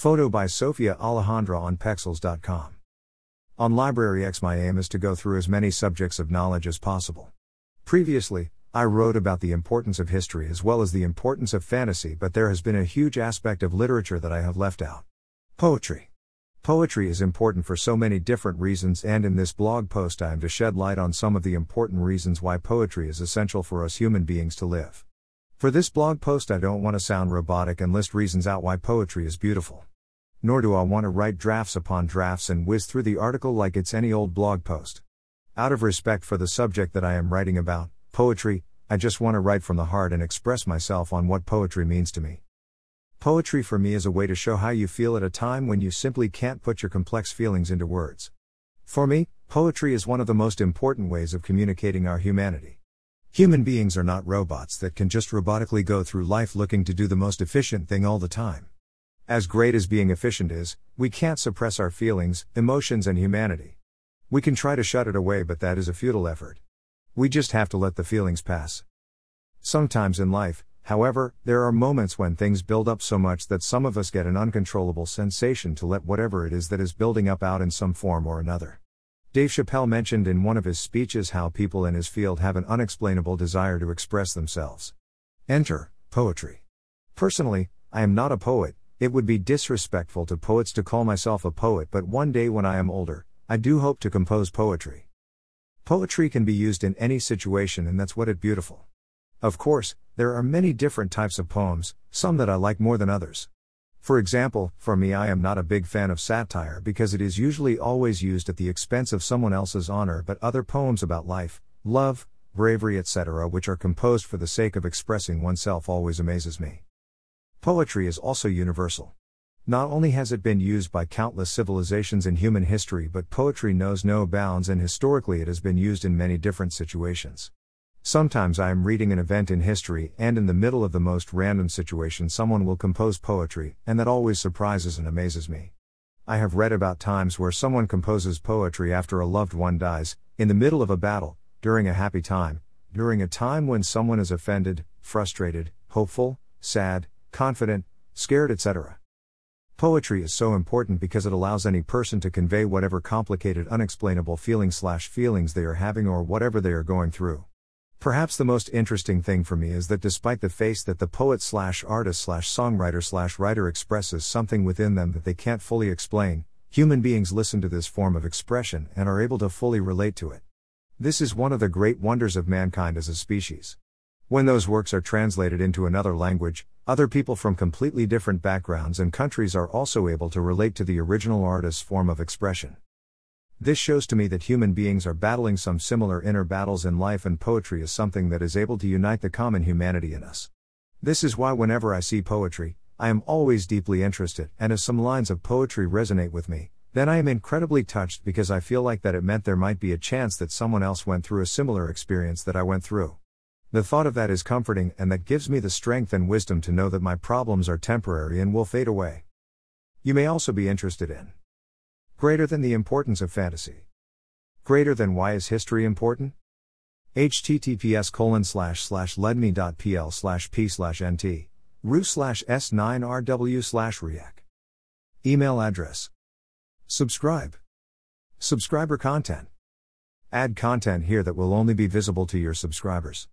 Photo by Sofia Alejandra on Pexels.com. On Library X, my aim is to go through as many subjects of knowledge as possible. Previously, I wrote about the importance of history as well as the importance of fantasy, but there has been a huge aspect of literature that I have left out poetry. Poetry is important for so many different reasons, and in this blog post, I am to shed light on some of the important reasons why poetry is essential for us human beings to live. For this blog post, I don't want to sound robotic and list reasons out why poetry is beautiful. Nor do I want to write drafts upon drafts and whiz through the article like it's any old blog post. Out of respect for the subject that I am writing about, poetry, I just want to write from the heart and express myself on what poetry means to me. Poetry for me is a way to show how you feel at a time when you simply can't put your complex feelings into words. For me, poetry is one of the most important ways of communicating our humanity. Human beings are not robots that can just robotically go through life looking to do the most efficient thing all the time. As great as being efficient is, we can't suppress our feelings, emotions, and humanity. We can try to shut it away, but that is a futile effort. We just have to let the feelings pass. Sometimes in life, However, there are moments when things build up so much that some of us get an uncontrollable sensation to let whatever it is that is building up out in some form or another. Dave Chappelle mentioned in one of his speeches how people in his field have an unexplainable desire to express themselves. Enter poetry. Personally, I am not a poet, it would be disrespectful to poets to call myself a poet, but one day when I am older, I do hope to compose poetry. Poetry can be used in any situation, and that's what it beautiful. Of course, there are many different types of poems, some that I like more than others. For example, for me, I am not a big fan of satire because it is usually always used at the expense of someone else's honor, but other poems about life, love, bravery, etc., which are composed for the sake of expressing oneself, always amazes me. Poetry is also universal. Not only has it been used by countless civilizations in human history, but poetry knows no bounds and historically it has been used in many different situations. Sometimes I am reading an event in history, and in the middle of the most random situation, someone will compose poetry, and that always surprises and amazes me. I have read about times where someone composes poetry after a loved one dies, in the middle of a battle, during a happy time, during a time when someone is offended, frustrated, hopeful, sad, confident, scared, etc. Poetry is so important because it allows any person to convey whatever complicated, unexplainable feelings slash feelings they are having or whatever they are going through. Perhaps the most interesting thing for me is that despite the face that the poet slash artist slash songwriter slash writer expresses something within them that they can't fully explain, human beings listen to this form of expression and are able to fully relate to it. This is one of the great wonders of mankind as a species. When those works are translated into another language, other people from completely different backgrounds and countries are also able to relate to the original artist's form of expression. This shows to me that human beings are battling some similar inner battles in life, and poetry is something that is able to unite the common humanity in us. This is why, whenever I see poetry, I am always deeply interested, and if some lines of poetry resonate with me, then I am incredibly touched because I feel like that it meant there might be a chance that someone else went through a similar experience that I went through. The thought of that is comforting, and that gives me the strength and wisdom to know that my problems are temporary and will fade away. You may also be interested in Greater than the importance of fantasy. Greater than why is history important? https colon slash slash ledme.pl slash p slash nt ru slash s9rw slash reac. Email address. Subscribe. Subscriber content. Add content here that will only be visible to your subscribers.